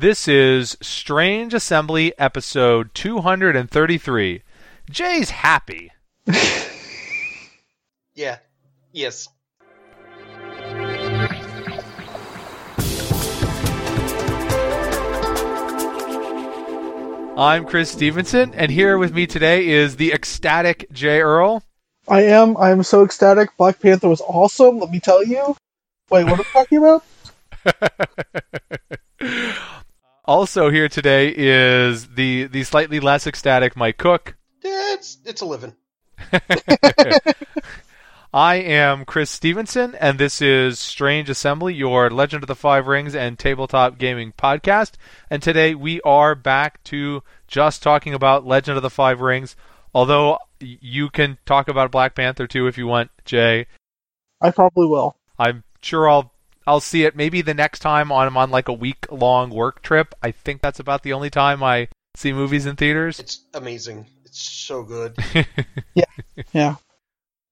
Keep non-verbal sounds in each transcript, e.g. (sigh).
This is Strange Assembly episode 233. Jay's happy. (laughs) Yeah. Yes. I'm Chris Stevenson, and here with me today is the ecstatic Jay Earl. I am. I am so ecstatic. Black Panther was awesome. Let me tell you. Wait, what are we talking about? (laughs) also here today is the the slightly less ecstatic Mike Cook. Yeah, it's it's a living. (laughs) I am Chris Stevenson, and this is Strange Assembly, your Legend of the Five Rings and tabletop gaming podcast. And today we are back to just talking about Legend of the Five Rings. Although you can talk about Black Panther too if you want, Jay. I probably will. I'm sure I'll I'll see it maybe the next time I'm on like a week long work trip. I think that's about the only time I see movies in theaters. It's amazing. It's so good. (laughs) Yeah. Yeah.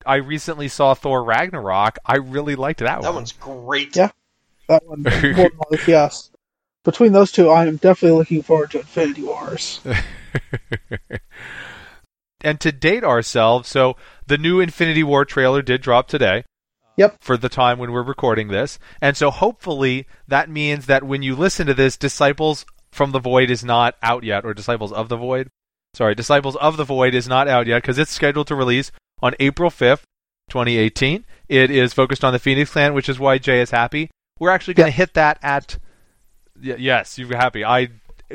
I recently saw Thor Ragnarok. I really liked that, That one. That one's great. Yeah. That one. (laughs) more than life, yes. Between those two, I am definitely looking forward to Infinity Wars. (laughs) and to date ourselves, so the new Infinity War trailer did drop today. Yep. For the time when we're recording this. And so hopefully that means that when you listen to this, Disciples from the Void is not out yet, or Disciples of the Void. Sorry, Disciples of the Void is not out yet because it's scheduled to release on April 5th, 2018. It is focused on the Phoenix Clan, which is why Jay is happy. We're actually going to hit that at. Y- yes, you're happy. I.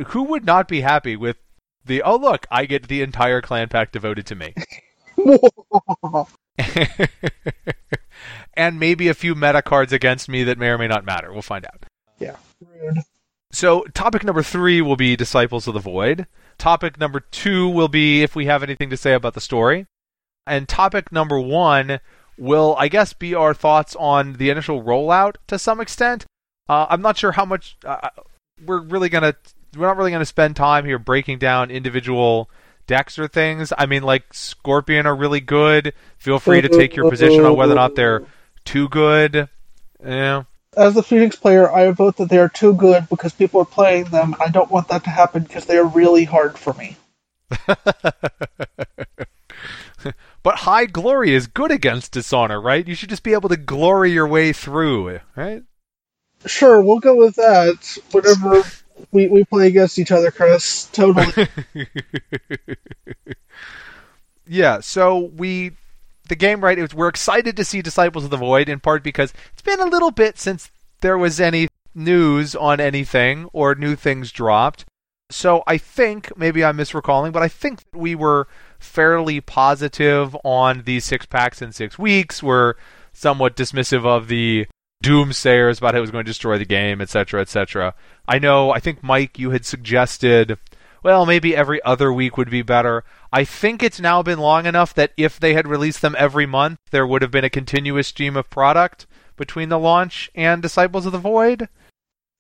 Who would not be happy with the. Oh, look, I get the entire clan pack devoted to me. (laughs) (laughs) (laughs) and maybe a few meta cards against me that may or may not matter. We'll find out. Rude. So, topic number three will be Disciples of the Void. Topic number two will be if we have anything to say about the story. And topic number one will, I guess, be our thoughts on the initial rollout to some extent. Uh, I'm not sure how much uh, we're really gonna. We're not really gonna spend time here breaking down individual decks or things. I mean, like Scorpion are really good. Feel free to take your position on whether or not they're too good. Yeah. As the Phoenix player, I vote that they are too good because people are playing them. I don't want that to happen because they are really hard for me. (laughs) but high glory is good against dishonor, right? You should just be able to glory your way through, right? Sure, we'll go with that. Whenever we, we play against each other, Chris. Totally. (laughs) yeah, so we the game right it, we're excited to see Disciples of the Void in part because it's been a little bit since there was any news on anything or new things dropped. So I think maybe I'm misrecalling, but I think that we were fairly positive on these six packs in six weeks. We're somewhat dismissive of the doomsayers about how it was going to destroy the game, etc., etc. I know. I think Mike, you had suggested, well, maybe every other week would be better. I think it's now been long enough that if they had released them every month, there would have been a continuous stream of product between the launch and Disciples of the Void,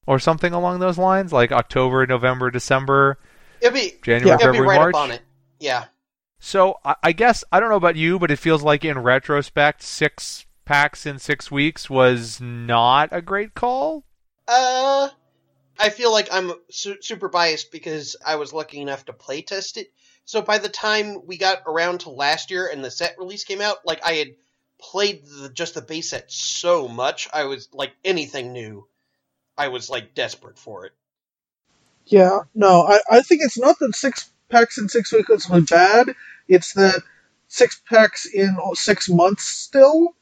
or something along those lines, like October, November, December, It'll be January, be February, right March. up on it. Yeah. So I, I guess I don't know about you, but it feels like in retrospect, six packs in six weeks was not a great call. Uh, I feel like I'm su- super biased because I was lucky enough to play test it. So by the time we got around to last year and the set release came out, like I had played the, just the base set so much, I was like anything new, I was like desperate for it. Yeah, no, I, I think it's not that six packs in six weeks was bad. It's that six packs in six months still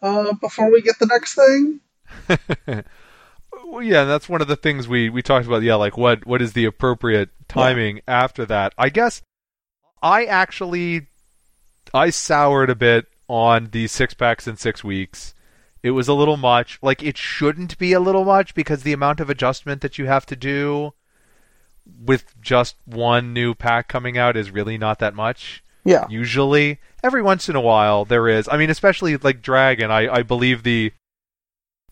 uh, before we get the next thing. (laughs) Well, yeah, that's one of the things we, we talked about. Yeah, like what what is the appropriate timing after that? I guess I actually I soured a bit on the six packs in six weeks. It was a little much. Like it shouldn't be a little much because the amount of adjustment that you have to do with just one new pack coming out is really not that much. Yeah. Usually, every once in a while there is. I mean, especially like Dragon. I I believe the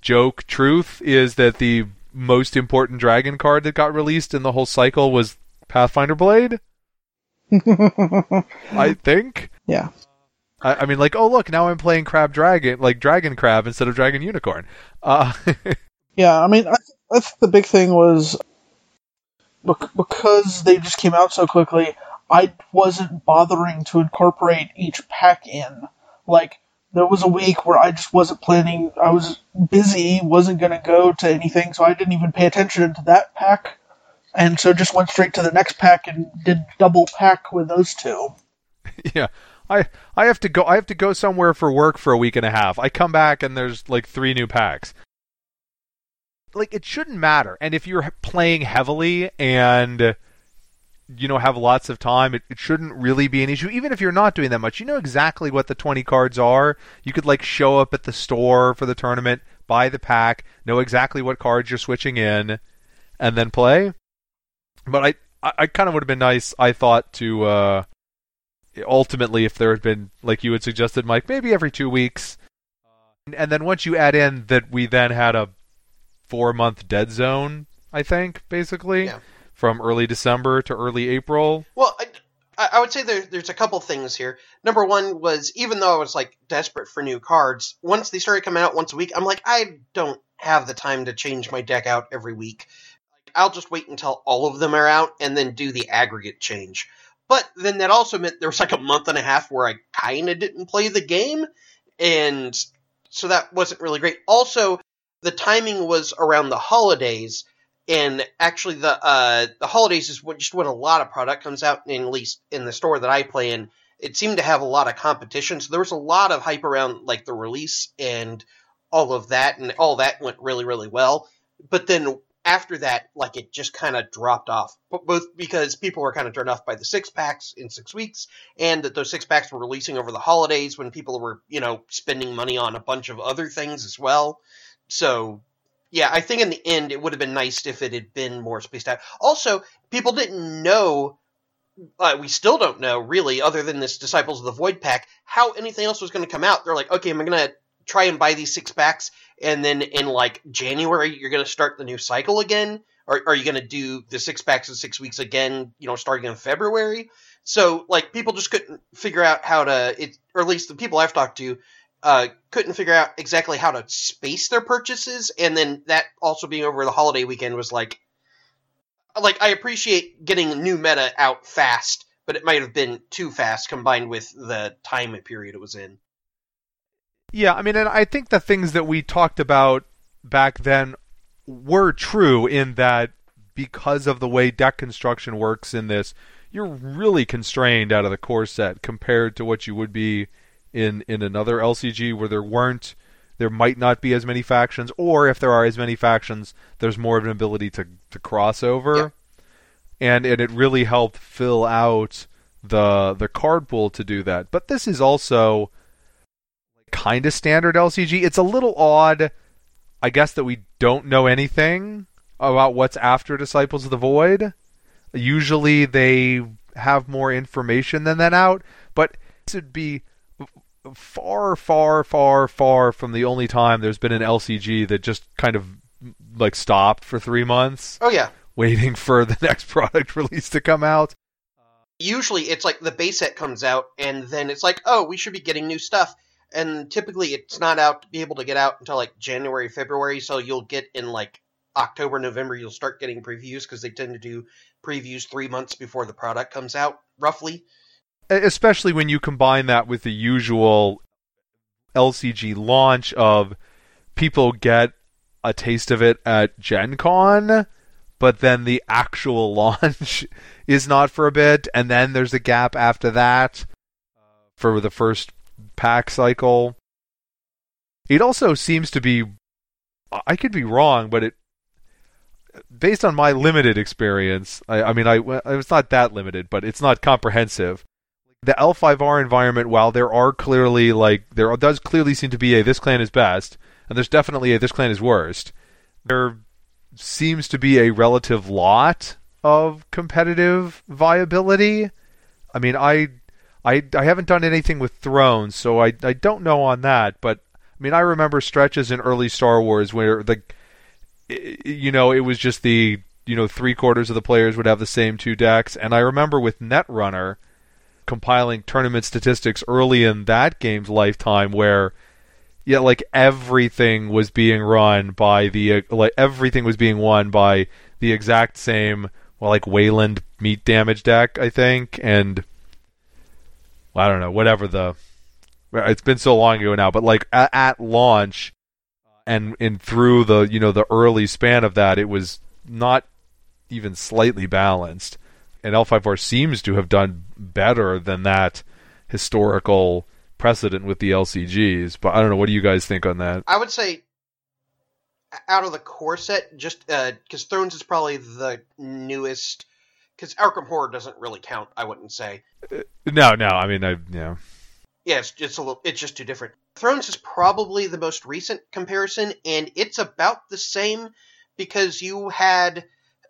joke truth is that the most important dragon card that got released in the whole cycle was Pathfinder Blade. (laughs) I think. yeah. I, I mean, like, oh look, now I'm playing Crab Dragon, like Dragon Crab instead of Dragon Unicorn. Uh, (laughs) Yeah, I mean, I, I think the big thing was bec- because they just came out so quickly, I wasn't bothering to incorporate each pack in. Like, there was a week where I just wasn't planning, I was busy, wasn't going to go to anything, so I didn't even pay attention to that pack. And so just went straight to the next pack and did double pack with those two. (laughs) yeah. I I have to go I have to go somewhere for work for a week and a half. I come back and there's like three new packs. Like it shouldn't matter. And if you're playing heavily and you know have lots of time, it, it shouldn't really be an issue. Even if you're not doing that much, you know exactly what the 20 cards are. You could like show up at the store for the tournament, buy the pack, know exactly what cards you're switching in, and then play. But I I, kind of would have been nice. I thought to. uh ultimately, if there had been, like you had suggested, Mike, maybe every two weeks. And then once you add in that we then had a four month dead zone, I think, basically, Yeah. from early December to early April. Well, I, I I would say there, there's a couple things here. Number one was even though I was like desperate for new cards, once they started coming out once a week, I'm like, I don't have the time to change my deck out every week. I'll just wait until all of them are out and then do the aggregate change. But then that also meant there was like a month and a half where I kind of didn't play the game, and so that wasn't really great. Also, the timing was around the holidays, and actually the uh, the holidays is just when a lot of product comes out, and at least in the store that I play in, it seemed to have a lot of competition. So there was a lot of hype around like the release and all of that, and all that went really really well. But then after that, like it just kind of dropped off, both because people were kind of turned off by the six packs in six weeks, and that those six packs were releasing over the holidays when people were you know spending money on a bunch of other things as well. So yeah, I think in the end it would have been nice if it had been more spaced out. Also, people didn't know. Uh, we still don't know really, other than this Disciples of the Void pack, how anything else was going to come out. They're like, okay, am I going to try and buy these six packs, and then in like January you're going to start the new cycle again, or are you going to do the six packs in six weeks again? You know, starting in February. So like people just couldn't figure out how to it, or at least the people I've talked to uh, couldn't figure out exactly how to space their purchases, and then that also being over the holiday weekend was like, like I appreciate getting new meta out fast, but it might have been too fast combined with the time period it was in. Yeah, I mean, and I think the things that we talked about back then were true in that because of the way deck construction works in this, you're really constrained out of the core set compared to what you would be in in another LCG where there weren't there might not be as many factions or if there are as many factions there's more of an ability to to cross over Yep. and and it really helped fill out the the card pool to do that but this is also kind of standard LCG it's a little odd I guess that we don't know anything about what's after Disciples of the Void. Usually they have more information than that out but this would be far, far, far, far from the only time there's been an LCG that just kind of like stopped for three months, Oh yeah, waiting (laughs) for the next product (laughs) release to come out. usually it's like the base set comes out and then it's like oh we should be getting new stuff and typically it's not out to be able to get out until like january february so you'll get in like october november you'll start getting previews because they tend to do previews three months before the product comes out roughly. Especially when you combine that with the usual LCG launch of people get a taste of it at Gen Con, but then the actual (laughs) launch is not for a bit, and then there's a gap after that uh, for the first pack cycle. It also seems to be I could be wrong, but it based on my limited experience, I, I mean, I it's not that limited, but it's not comprehensive. The L5R environment, while there are clearly like there does clearly seem to be a this clan is best, and there's definitely a this clan is worst. There seems to be a relative lot of competitive viability. I mean, I I I haven't done anything with Thrones, so I I don't know on that, but I mean, I remember stretches in early Star Wars where the you know, it was just the you know three quarters of the players would have the same two decks, and I remember with Netrunner compiling tournament statistics early in that game's lifetime where yeah, like everything was being run by the like everything was being won by the exact same well, like Weyland meat damage deck, I think, and I don't know, whatever the. It's been so long ago now, but like at, at launch, and and through the you know the early span of that, it was not even slightly balanced, and L5R seems to have done better than that historical precedent with the LCGs. But I don't know. What do you guys think on that? I would say out of the core set, just because uh, Thrones is probably the newest. Because Arkham Horror doesn't really count, I wouldn't say. Uh, no, no. I mean, I yeah. Yeah, it's, it's a little. It's just too different. Thrones is probably the most recent comparison, and it's about the same because you had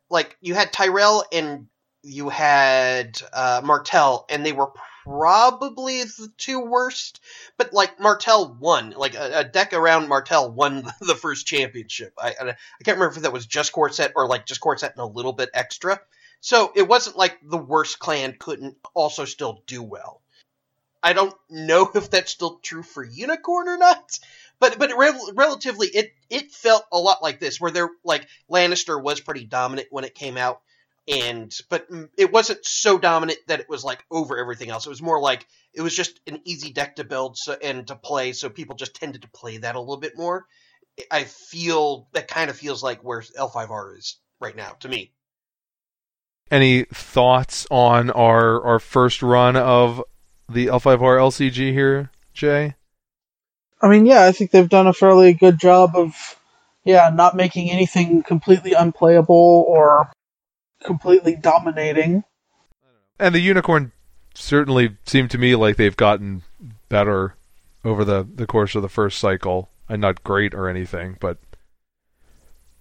like you had Tyrell and you had uh, Martell, and they were probably the two worst. But like Martell won, like a, a deck around Martell won (laughs) the first championship. I, I, can't remember if that was just set or like just set and a little bit extra. So it wasn't like the worst clan couldn't also still do well. I don't know (laughs) if that's still true for Unicorn or not, but but re- relatively it it felt a lot like this, where they're like Lannister was pretty dominant when it came out, and but it wasn't so dominant that it was like over everything else. It was more like it was just an easy deck to build so, and to play, so people just tended to play that a little bit more. I feel that kind of feels like where L5R is right now to me. Any thoughts on our our first run of the L5R LCG here, Jay? I mean, yeah, I think they've done a fairly good job of, yeah, not making anything completely unplayable or completely dominating. And the unicorn certainly seemed to me like they've gotten better over the, the course of the first cycle. And not great or anything, but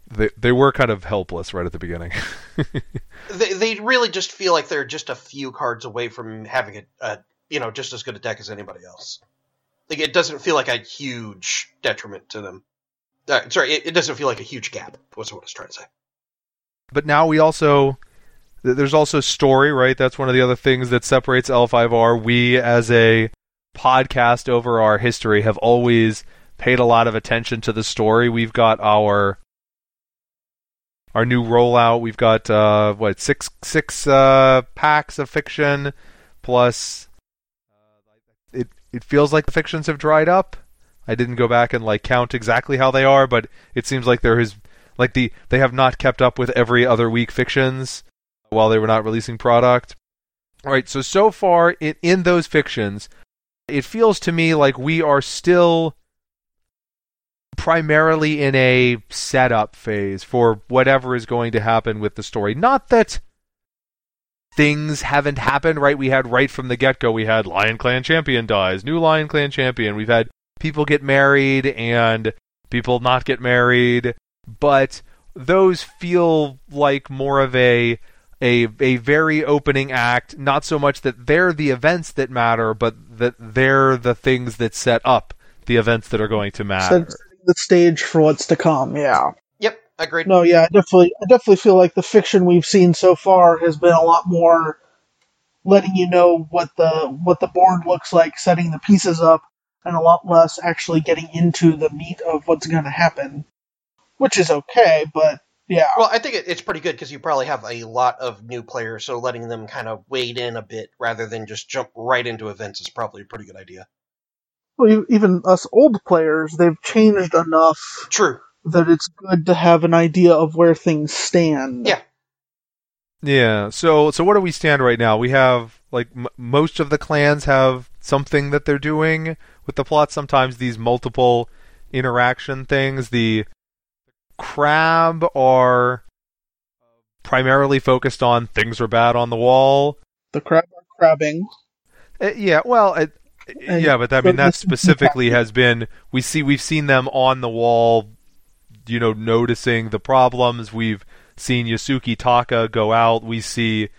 they they were kind of helpless right at the beginning. (laughs) they they really just feel like they're just a few cards away from having a, a you know just as good a deck as anybody else. Like it doesn't feel like a huge detriment to them. Uh, sorry, it, it doesn't feel like a huge gap. Was what I was trying to say. But now we also there's also story, right? That's one of the other things that separates L5R. We as a podcast over our history have always paid a lot of attention to the story. We've got our our new rollout. We've got uh, what six six uh, packs of fiction plus uh, it it feels like the fictions have dried up. I didn't go back and like count exactly how they are, but it seems like there has like the they have not kept up with every other week fictions while they were not releasing product. All right, so so far in those fictions, it feels to me like we are still primarily in a setup phase for whatever is going to happen with the story. Not that things haven't happened, right? We had right from the get go, we had Lion Clan champion dies, new Lion Clan champion. We've had people get married and people not get married but those feel like more of a a a very opening act. Not so much that they're the events that matter, but that they're the things that set up the events that are going to matter. The stage for what's to come. Yeah. Yep, agreed. No, yeah, I definitely, I definitely feel like the fiction we've seen so far has been a lot more letting you know what the what the board looks like, setting the pieces up, and a lot less actually getting into the meat of what's going to happen which is okay, but yeah. Well, I think it, it's pretty good because you probably have a lot of new players, so letting them kind of wade in a bit rather than just jump right into events is probably a pretty good idea. Well, even us old players, they've changed enough. True. That it's good to have an idea of where things stand. Yeah. Yeah. So, so what do we stand right now? We have like m- most of the clans have something that they're doing with the plot. Sometimes these multiple interaction things. The Crab are primarily focused on things are bad on the wall. The crab are crabbing. Uh, yeah, well, uh, yeah, but I mean that specifically has been we see we've seen them on the wall, you know, noticing the problems. We've seen Yasuki Taka go out. We see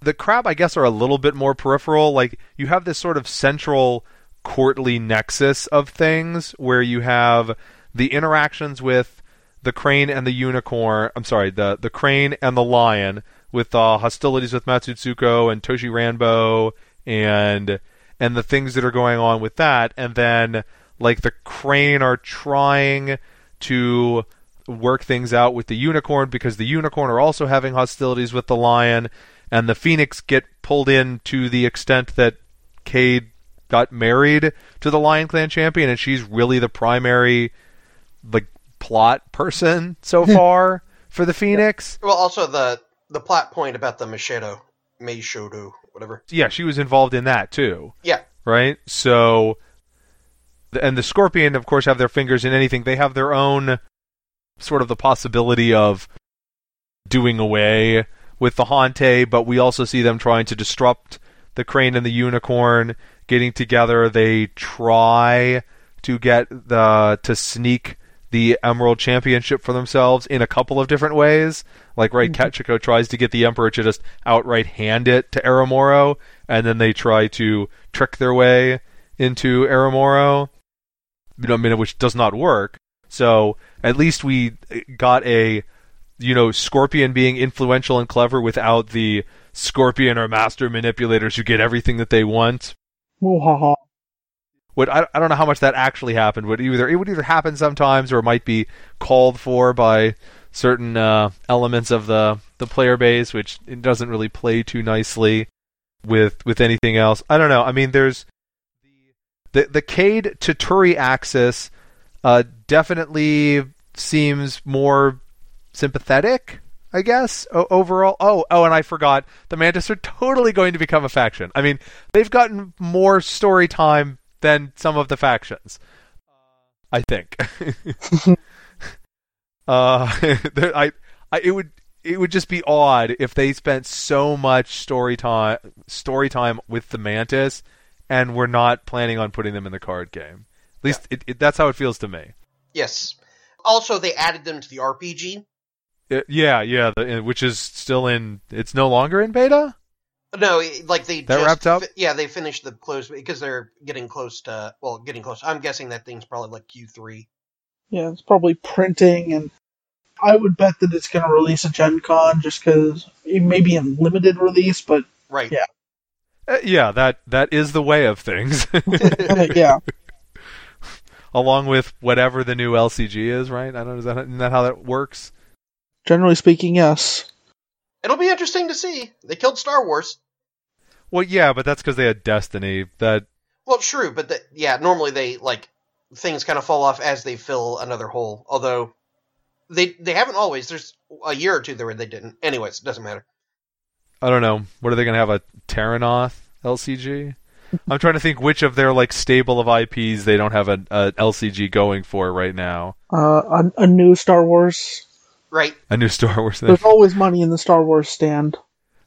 the crab, I guess, are a little bit more peripheral. Like you have this sort of central courtly nexus of things where you have the interactions with the crane and the unicorn. I'm sorry, the the crane and the lion with uh, hostilities with Matsutsuko and Toshi Ranbo and and the things that are going on with that, and then like the crane are trying to work things out with the unicorn because the unicorn are also having hostilities with the lion, and the phoenix get pulled in to the extent that Kaede got married to the Lion Clan champion, and she's really the primary like plot person so (laughs) far for the Phoenix. Well, also the the plot point about the Machedo, Meishodo, whatever. Yeah, she was involved in that too. Yeah. Right. So, and the Scorpion, of course, have their fingers in anything. They have their own sort of the possibility of doing away with the Hantei, but we also see them trying to disrupt the Crane and the Unicorn getting together. They try to get the to sneak the Emerald Championship for themselves in a couple of different ways. Like right, mm-hmm. Kachiko tries to get the Emperor to just outright hand it to Aramoro, and then they try to trick their way into Aramoro. You know, I mean, which does not work. So at least we got a, you know, Scorpion being influential and clever without the Scorpion or Master manipulators who get everything that they want. What I, I don't know how much that actually happened. Would either it would either happen sometimes or it might be called for by certain uh, elements of the the player base, which it doesn't really play too nicely with with anything else. I don't know. I mean, there's the the Kaede Toturi axis uh, definitely seems more sympathetic I guess o- overall. Oh, oh, and I forgot the Mantis are totally going to become a faction. I mean, they've gotten more story time than some of the factions. I think. (laughs) (laughs) uh, (laughs) I, I, it would, it would just be odd if they spent so much story time, story time with the Mantis, and we're not planning on putting them in the card game. At least yeah. it, it, that's how it feels to me. Yes. Also, they added them to the RPG, it, yeah, yeah, the, which is still in. It's no longer in beta. No, like they that just, wrapped up. yeah, they finished the close because they're getting close to. Well, getting close. I'm guessing that thing's probably like Q3. Yeah, it's probably printing, and I would bet that it's going to release a Gen Con just because it may be in limited release, but right. Yeah. Uh, yeah, that that is the way of things. (laughs) yeah. (laughs) Along with whatever the new LCG is, right? I don't know. Is that, isn't that how that works? Generally speaking, yes. It'll be interesting to see. They killed Star Wars. Well, yeah, but that's because they had Destiny. That well, true, but the, yeah, normally they like things kind of fall off as they fill another hole. Although they they haven't always. There's a year or two there where they didn't. Anyways, doesn't matter. I don't know. What are they going to have a Terrinoth LCG? I'm trying to think which of their like stable of IPs they don't have a, a LCG going for right now. Uh, a, a new Star Wars Right. A new Star Wars thing. There's always money in the Star Wars stand.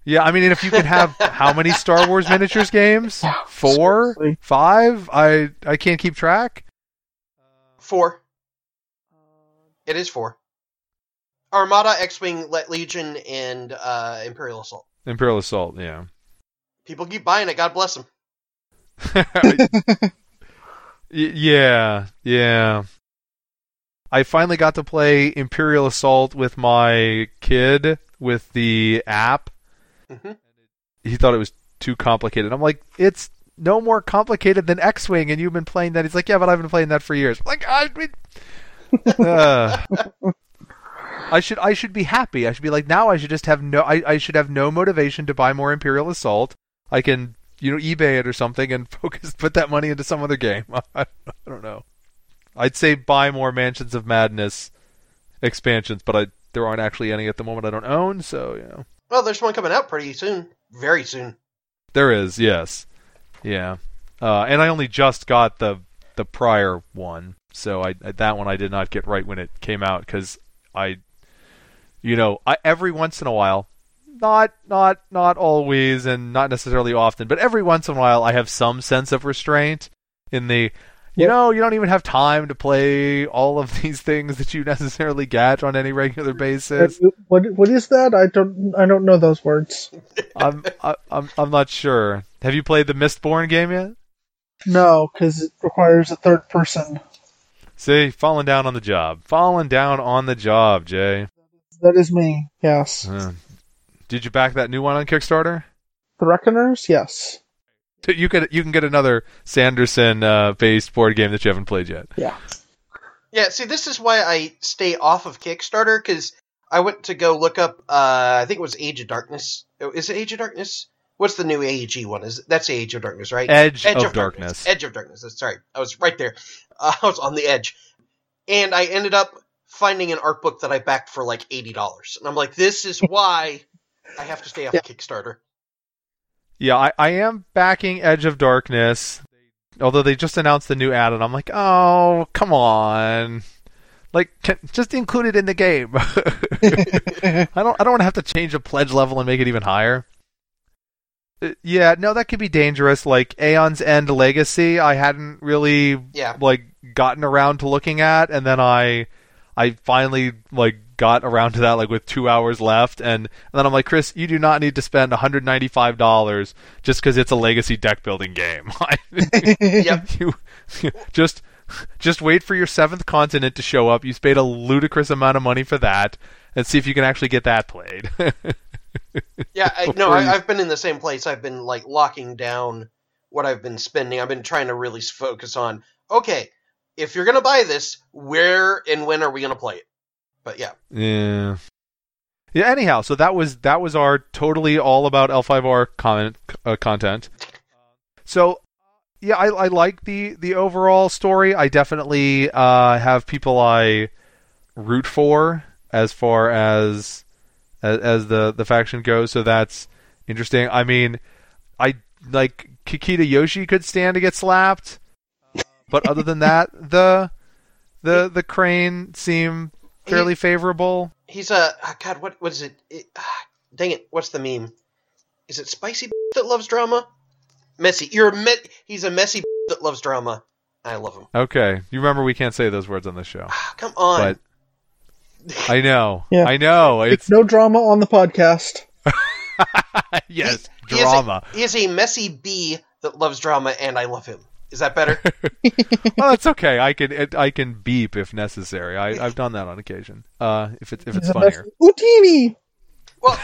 Yeah, I mean, if you can have (laughs) how many Star Wars miniatures games? Four, seriously. five? I I can't keep track. Four. It is four. Armada, X-wing, Legion, and uh, Imperial Assault. Imperial Assault, yeah. People keep buying it. God bless them. (laughs) yeah, yeah. I finally got to play Imperial Assault with my kid with the app. Mm-hmm. He thought it was too complicated. I'm like, it's no more complicated than X-wing, and you've been playing that. He's like, yeah, but I've been playing that for years. Like, I, mean, (laughs) uh, I should I should be happy. I should be like, now I should just have no. I, I should have no motivation to buy more Imperial Assault. I can you know eBay it or something and (laughs) focus put that money into some other game. I, (laughs) I don't know. I'd say buy more Mansions of Madness expansions, but I there aren't actually any at the moment I don't own, so you know. Well, there's one coming out pretty soon, very soon. There is, yes, yeah, uh, and I only just got the the prior one, so I that one I did not get right when it came out because I, you know, I every once in a while, not not not always and not necessarily often, but every once in a while I have some sense of restraint in the you know, you don't even have time to play all of (laughs) these things that you necessarily get on any regular basis. What what is that? I don't I don't know those words. I'm I, I'm I'm not sure. Have you played the Mistborn game yet? No, because it requires a third person. See, falling down on the job. Falling down on the job, Jay. That is me. Yes. Uh, did you back that new one on Kickstarter? The Reckoners, yes. You could you can get another Sanderson uh, based board game that you haven't played yet. Yeah. Yeah, see, this is why I stay off of Kickstarter because I went to go look up. Uh, I think it was Age of Darkness. Oh, Is it Age of Darkness? What's the new AEG one? Is that's the Age of Darkness, right? Edge, of, Darkness. Edge of Darkness. Sorry, I was right there. Uh, (laughs) I was on the edge, and I ended up finding an art book that I backed for like eighty dollars, and I'm like, this is (laughs) why I have to stay off Yeah. Kickstarter. Yeah, I, I am backing Edge of Darkness. Although they just announced the new add-on, I'm like, oh, come on, like can, just include it in the game. (laughs) I don't, I don't want to have to change a pledge level and make it even higher. Uh, yeah, no, that could be dangerous. Like Aeon's End Legacy, I hadn't really Yeah, like gotten around to looking at, and then I, I finally like got around to that like with two hours left, and, and then I'm like, Chris, you do not need to spend 195 dollars just because it's a legacy deck building game. (laughs) (laughs) Yep. (laughs) you just just wait for your seventh continent to show up. You paid a ludicrous amount of money for that, and see if you can actually get that played. Yeah. I, (laughs) no, I, I've been in the same place. I've been like locking down what I've been spending. I've been trying to really focus on. Okay, if you're gonna buy this, where and when are we gonna play it? But yeah, Yeah. Yeah. Anyhow, so that was that was our totally all about L5R comment uh, content. So, yeah, I, I like the the overall story. I definitely uh, have people I root for as far as as, as the the faction goes. So that's interesting. I mean, I like Kakita Yoshi could stand to get slapped, but other than that, (laughs) the the the crane seem fairly favorable. he's a ah, God. What what is it? it ah, dang it! What's the meme? Is it spicy that loves drama? Messy. You're a me- He's a messy that loves drama. I love him. Okay, you remember we can't say those words on this show, Ah, Come on. but I know, Yeah. I know. It's no drama on the podcast. (laughs) yes, He is a- drama. He is a messy bee that loves drama, and I love him. Is that better? (laughs) well, it's okay. I can it, I can beep if necessary. I, I've done that on occasion. Uh, if it's if it's He's funnier. Utini! well,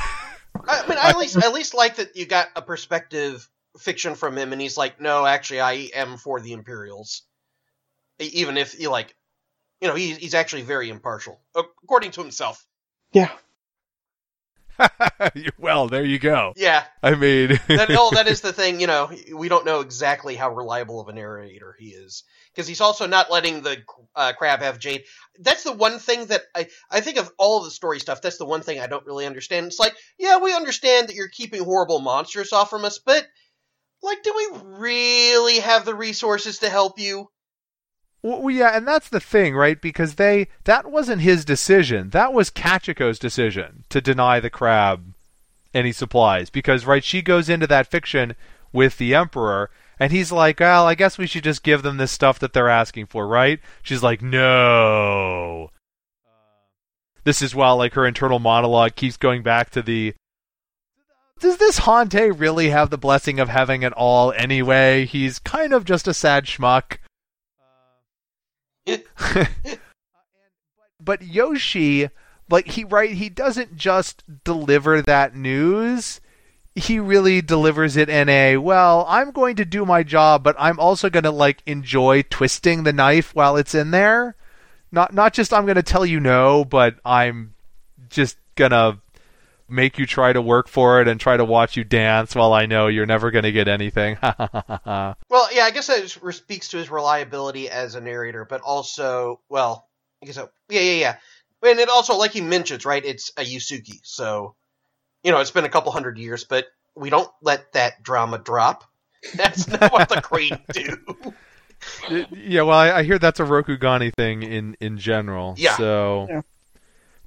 I mean, I at (laughs) least I at least like that you got a perspective fiction from him, and he's like, no, actually, I am for the Imperials, even if you like, you know, he's he's actually very impartial according to himself. Yeah. (laughs) (laughs) well, there you go. Yeah, I mean, that, (laughs) oh, that is the thing. You know, we don't know exactly how reliable of a narrator he is because he's also not letting the uh, crab have Jade. That's the one thing that I I think of all of the story stuff. That's the one thing I don't really understand. It's like, yeah, we understand that you're keeping horrible monsters off from us, but like, do we really have the resources to help you? Well, yeah, and that's the thing, right? Because they that wasn't his decision. That was Kachiko's decision to deny the crab any supplies. Because right, she goes into that fiction with the Emperor, and he's like, "Well, I guess we should just give them this stuff that they're asking for, right?" She's like, "No." Uh, this is while like her internal monologue keeps going back to the. Does this Hantei really have the blessing of having it all anyway? He's kind of just a sad schmuck. (laughs) but Yoshi, like he right, he doesn't just deliver that news. He really delivers it in a well. I'm going to do my job, but I'm also going to like enjoy twisting the knife while it's in there. Not not just I'm going to tell you no, but I'm just gonna make you try to work for it and try to watch you dance while I know you're never going to get anything. (laughs) Well, yeah, I guess that speaks to his reliability as a narrator, but also, well, I guess so. Yeah, yeah, yeah. And it also, like he mentions, right? It's a Yasuki, so you know it's been a couple hundred years, but we don't let that drama drop. (laughs) That's not what the Crane do. (laughs) yeah, well, I, I hear that's a Rokugani thing in in general. Yeah. So, Yeah.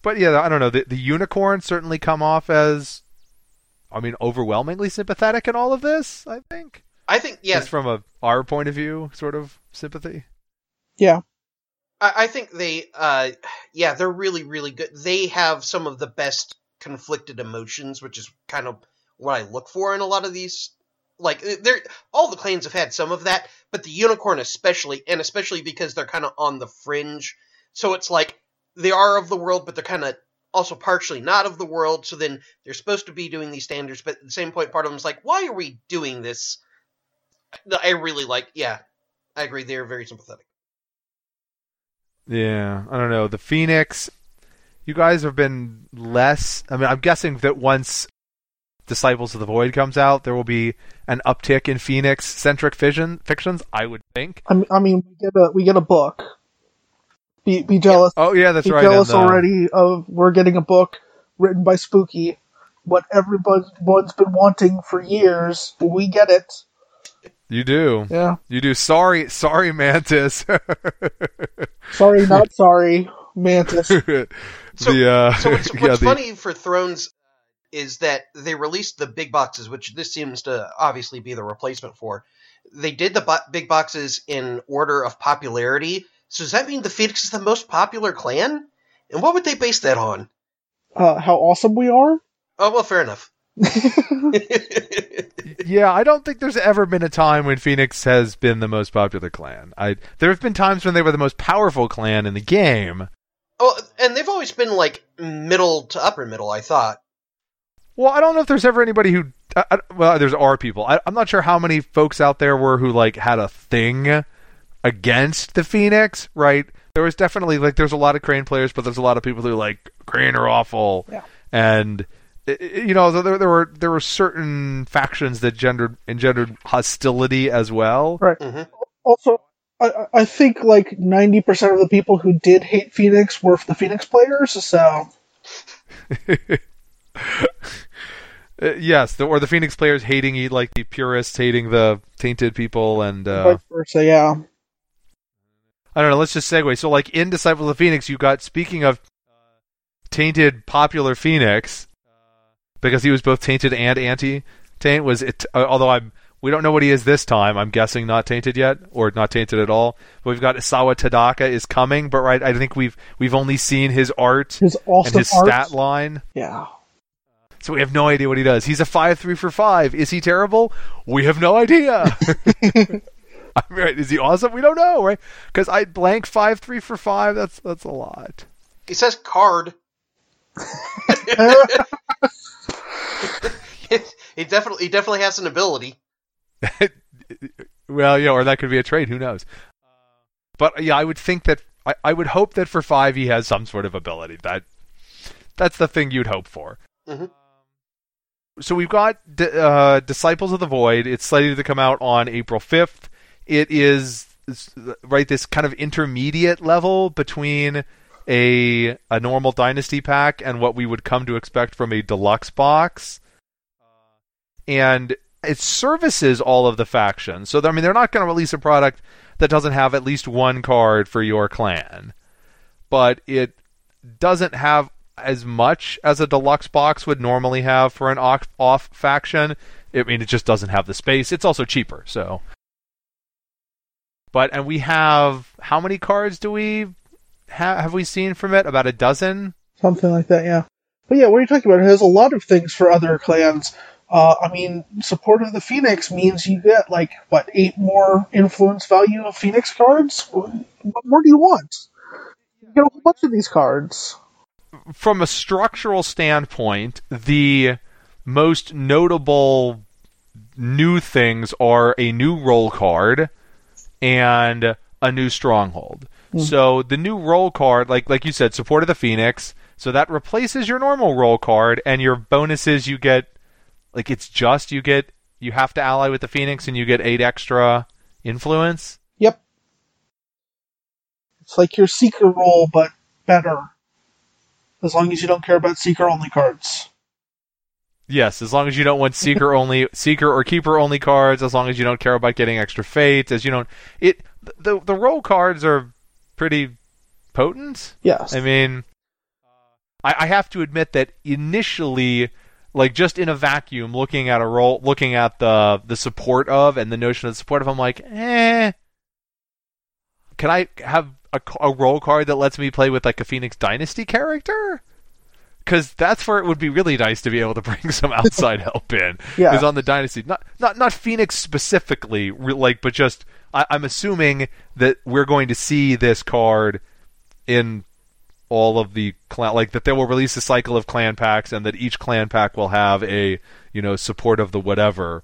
But yeah, I don't know. The the unicorns certainly come off as, I mean, overwhelmingly sympathetic in all of this. I think, I think, yeah, just from a our point of view, sort of sympathy. Yeah. I, I think they, uh, yeah, they're really, really good. They have some of the best conflicted emotions, which is kind of what I look for in a lot of these. Like, they're all the clans have had some of that, but the unicorn especially, and especially because they're kind of on the fringe. So it's like they are of the world, but they're kind of also partially not of the world. So then they're supposed to be doing these standards, but at the same point, part of them is like, why are we doing this? I really like, yeah, I agree. They're very sympathetic. Yeah, I don't know. The Phoenix, you guys have been less. I mean, I'm guessing that once Disciples of the Void comes out, there will be an uptick in Phoenix centric fiction fictions. I would think. I mean, I mean, we get a we get a book. Be be jealous. Oh yeah, that's be right. jealous and, uh, already of we're getting a book written by Spooky. What everyone's been wanting for years. We get it. You do. Yeah. You do. Sorry, sorry, Mantis. (laughs) Sorry, not sorry, Mantis. (laughs) the So- uh, So what's, (laughs) yeah, what's the- funny for Thrones is that they released the big boxes, which this seems to obviously be the replacement for. They did the bo- big boxes in order of popularity. So does that mean the Phoenix is the most popular clan? And what would they base that on? Uh, how awesome we are. Oh well, fair enough. (laughs) (laughs) Yeah, I don't think there's ever been a time when Phoenix has been the most popular clan. I there have been times when they were the most powerful clan in the game. oh, and they've always been like middle to upper middle. I thought. Well, I don't know if there's ever anybody who. I, I, well, there's are people. I, I'm not sure how many folks out there were who like had a thing against the Phoenix. Right? There was definitely like there's a lot of Crane players, but there's a lot of people who like Crane are awful. Yeah. And i- i- you know there there were there were certain factions that gendered engendered hostility as well. Right. hmm Also, I, I- I think like ninety percent of the people who did hate Phoenix were the Phoenix players. So (laughs) Uh, yes, the, or the Phoenix players hating e- like the purists hating the tainted people, and uh, vice versa. Yeah. I don't know. Let's just segue. So, like in Disciples of the Phoenix, you got speaking of tainted popular Phoenix, because he was both tainted and anti-taint. Was it? Uh, although I'm, we don't know what he is this time. I'm guessing not tainted yet, or not tainted at all. But we've got Isawa Tadaka is coming, but right, I think we've we've only seen his art His and his art. stat line. Yeah. So we have no idea what he does. He's a five three for five. Is he terrible? We have no idea. (laughs) (laughs) (laughs) I mean, right, is he awesome? We don't know, right? Because I blank five three for five. That's that's a lot. He says card. (laughs) he definitely he definitely has an ability. (laughs) Well, yeah, or that could be a trade. Who knows? But yeah, I would think that I, I would hope that for five he has some sort of ability. That that's the thing you'd hope for. Mhm. So we've got D- uh, Disciples of the Void. It's slated to come out on April fifth. It is right this kind of intermediate level between a a normal Dynasty pack and what we would come to expect from a deluxe box. Uh, and it services all of the factions. So I mean, they're not going to release a product that doesn't have at least one card for your clan, but it doesn't have as much as a deluxe box would normally have for an off, off faction. I mean, it just doesn't have the space. It's also cheaper, so. But and we have how many cards do we ha- have we seen from it? About a dozen. Something like that, yeah. But yeah, what are you talking about? It has a lot of things for other clans. Uh, I mean, support of the Phoenix means you get, like, what, eight more influence value of Phoenix cards? What more do you want? You get a whole bunch of these cards. from a structural standpoint, the most notable new things are a new role card and a new stronghold. Hmm. So the new role card, like like you said, support of the Phoenix, so that replaces your normal role card and your bonuses you get like it's just you get you have to ally with the Phoenix and you get 8 extra influence. Yep. It's like your Seeker role, but better. As long as you don't care about Seeker only cards. Yes, as long as you don't want seeker only (laughs) seeker or keeper only cards, as long as you don't care about getting extra fate, as you don't it the the role cards are pretty potent. Yes. I mean I, I have to admit that initially like just in a vacuum looking at a role looking at the the support of and the notion of the support of I'm like, eh can I have a, a role card that lets me play with like a Phoenix Dynasty character? Because that's where it would be really nice to be able to bring some outside (laughs) help in. Yeah. Because on the Dynasty, not not not Phoenix specifically, like, but just I, I'm assuming that we're going to see this card in all of the clan, like that they will release a cycle of clan packs, and that each clan pack will have a you know support of the whatever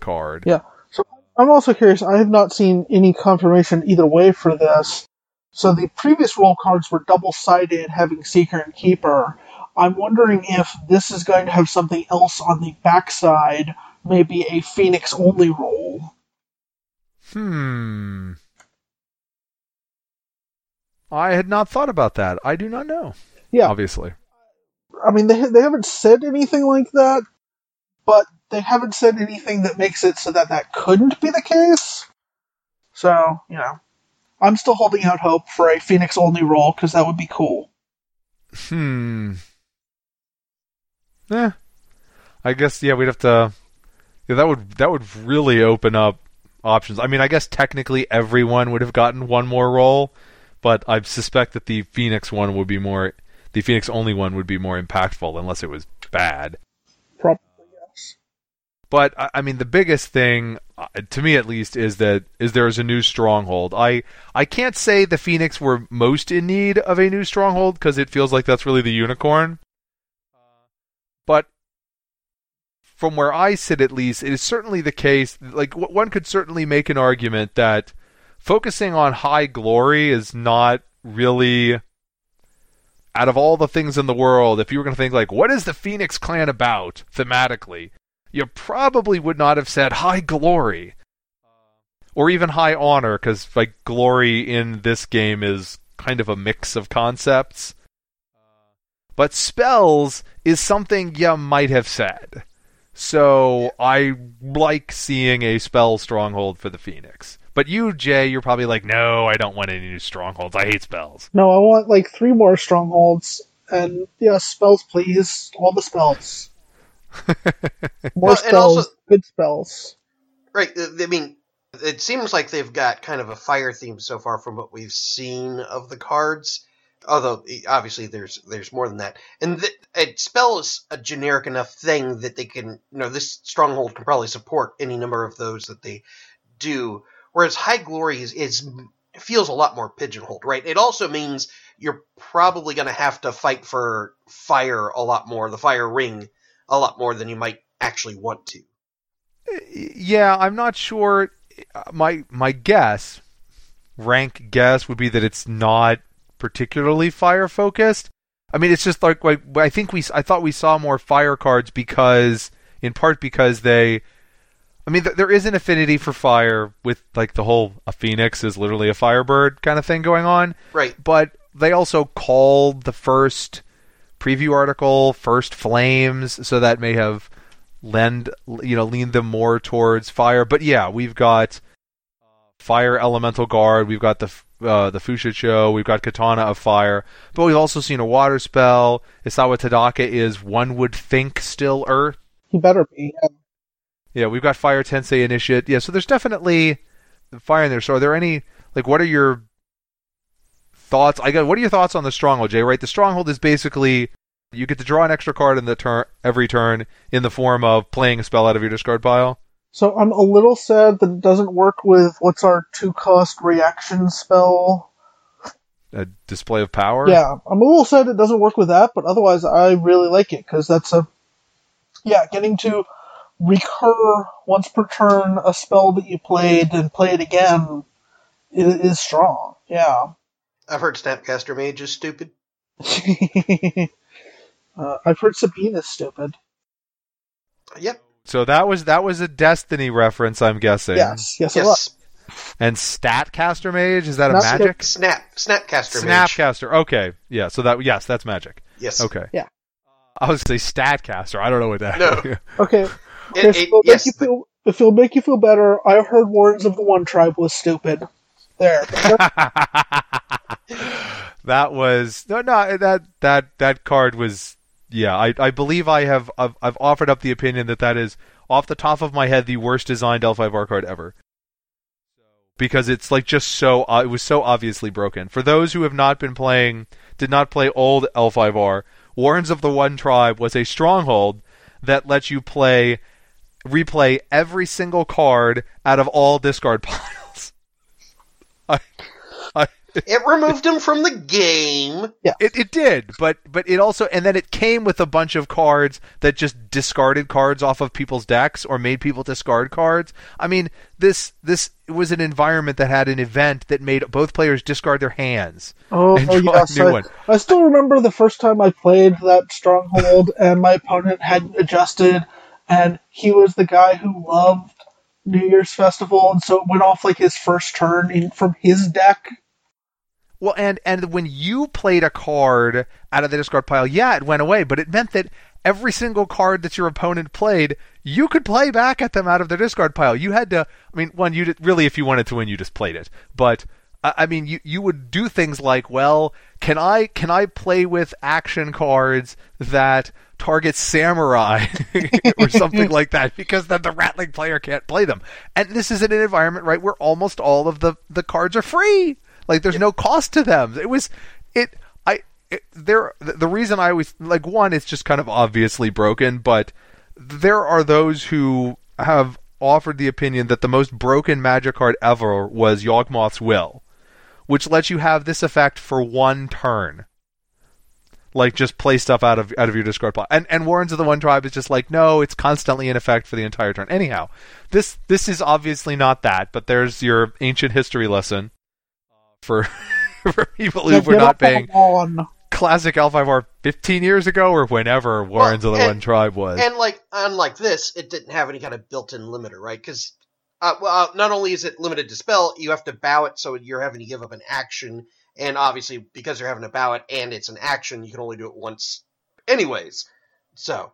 card. Yeah. So I'm also curious. I have not seen any confirmation either way for this. So the previous role cards were double sided, having Seeker and Keeper. I'm wondering if this is going to have something else on the backside, maybe a Phoenix only role. Hmm. I had not thought about that. I do not know. Yeah. Obviously. I mean, they they haven't said anything like that, but they haven't said anything that makes it so that that couldn't be the case. So you know, I'm still holding out hope for a Phoenix only role because that would be cool. Hmm. Eh. I guess yeah, we'd have to. Yeah, that would that would really open up options. I mean, I guess technically everyone would have gotten one more role, but I suspect that the Phoenix one would be more. The Phoenix only one would be more impactful unless it was bad. Probably yes. But I I mean, the biggest thing uh, to me, at least, is that is there is a new stronghold. I I can't say the Phoenix were most in need of a new stronghold because it feels like that's really the unicorn. But from where I sit, at least, it is certainly the case. Like one could certainly make an argument that focusing on high glory is not really out of all the things in the world. If you were going to think like, what is the Phoenix Clan about thematically? you probably would not have said high glory uh, or even high honor because like glory in this game is kind of a mix of concepts but spells is something you might have said so i like seeing a spell stronghold for the phoenix but you jay you're probably like no i don't want any new strongholds i hate spells No, I want like three more strongholds, and yeah, spells, please, all the spells. (laughs) More Well, and spells, also- good spells. Right. I mean, it seems like they've got kind of a fire theme so far from what we've seen of the cards. Although obviously there's there's more than that, and th- it spell is a generic enough thing that they can, you know, this stronghold can probably support any number of those that they do. Whereas high glory is, is feels a lot more pigeonholed, right? It also means you're probably going to have to fight for fire a lot more, the fire ring, a lot more than you might actually want to. Eh, yeah, I'm not sure. Eh, my my guess, rank guess, would be that it's not particularly fire focused. I mean, it's just like, like I think we I thought we saw more fire cards because, in part, because they. I mean, th- there is an affinity for fire with like the whole a phoenix is literally a firebird kind of thing going on Right. but they also called the first preview article first flames so that may have lend you know leaned them more towards fire but yeah we've got uh, fire elemental guard we've got the uh, the Fushicho, we've got Katana of Fire, but we've also seen a water spell. Isawa Tadaka is one would think still Earth. He better be. Yeah. Yeah, we've got Fire Tensai Initiate. Yeah, so there's definitely fire in there. So are there any like what are your thoughts? I got what are your thoughts on the stronghold, Jay? Right, the stronghold is basically you get to draw an extra card in the turn every turn in the form of playing a spell out of your discard pile. So I'm a little sad that it doesn't work with what's our two cost reaction spell. A display of power. Yeah, I'm a little sad it doesn't work with that, but otherwise I really like it because that's a yeah, getting to recur once per turn a spell that you played and play it again is, is strong. Yeah. I've heard Snapcaster Mage is stupid. (laughs) uh, I've heard Sabine is stupid. Yep. So that was that was a Destiny reference, I'm guessing. Yes, yes, it was. And Statcaster Mage is that a Not magic? Snap. Snapcaster Mage. Snapcaster. Okay. Yeah. So that yes, that's magic. Yes. Okay. Yeah. I was gonna say Statcaster. I don't know what that. No. (laughs) Okay, It, if, it, it'll yes. make you feel, if it'll make you feel better, I heard Warrens of the One Tribe was stupid. There. (laughs) that was no, no. That that that card was. Yeah, I I believe I have I've, I've offered up the opinion that that is off the top of my head the worst designed L5R card ever. Because it's like just so uh, it was so obviously broken. For those who have not been playing, did not play old L5R, Warrens of the One Tribe was a stronghold that lets you play replay every single card out of all discard (laughs) piles. I, it removed him from the game. Yeah. It, it did, but but it also and then it came with a bunch of cards that just discarded cards off of people's decks or made people discard cards. I mean, this this was an environment that had an event that made both players discard their hands Oh, and oh yes, a new I, one. I still remember the first time I played that stronghold, and my opponent hadn't adjusted, and he was the guy who loved New Year's Festival, and so it went off like his first turn in from his deck. Well, and and when you played a card out of the discard pile, yeah, it went away, but it meant that every single card that your opponent played, you could play back at them out of their discard pile. You had to. I mean, one, you really, if you wanted to win, you just played it. But I mean, you you would do things like, well, can I can I play with action cards that target samurai (laughs) or something like that because then the rattling player can't play them. And this is in an environment right where almost all of the the cards are free. Like there's no cost to them. It was it I it, there the the reason I always like one it's just kind of obviously broken, but there are those who have offered the opinion that the most broken magic card ever was Yawgmoth's Will, which lets you have this effect for one turn. Like just play stuff out of out of your discard pile. And and Warrens of the One Tribe is just like, no, it's constantly in effect for the entire turn. Anyhow, this this is obviously not that, but there's your ancient history lesson for (laughs) for people who Like, were not off paying the lawn. classic L5R 15 years ago or whenever Warrens of the and- One Tribe was. And like unlike this, it didn't have any kind of built-in limiter, right? Because uh, well, uh, not only is it limited to spell, you have to bow it, so you're having to give up an action, and obviously because you're having to bow it and it's an action, you can only do it once, anyways. So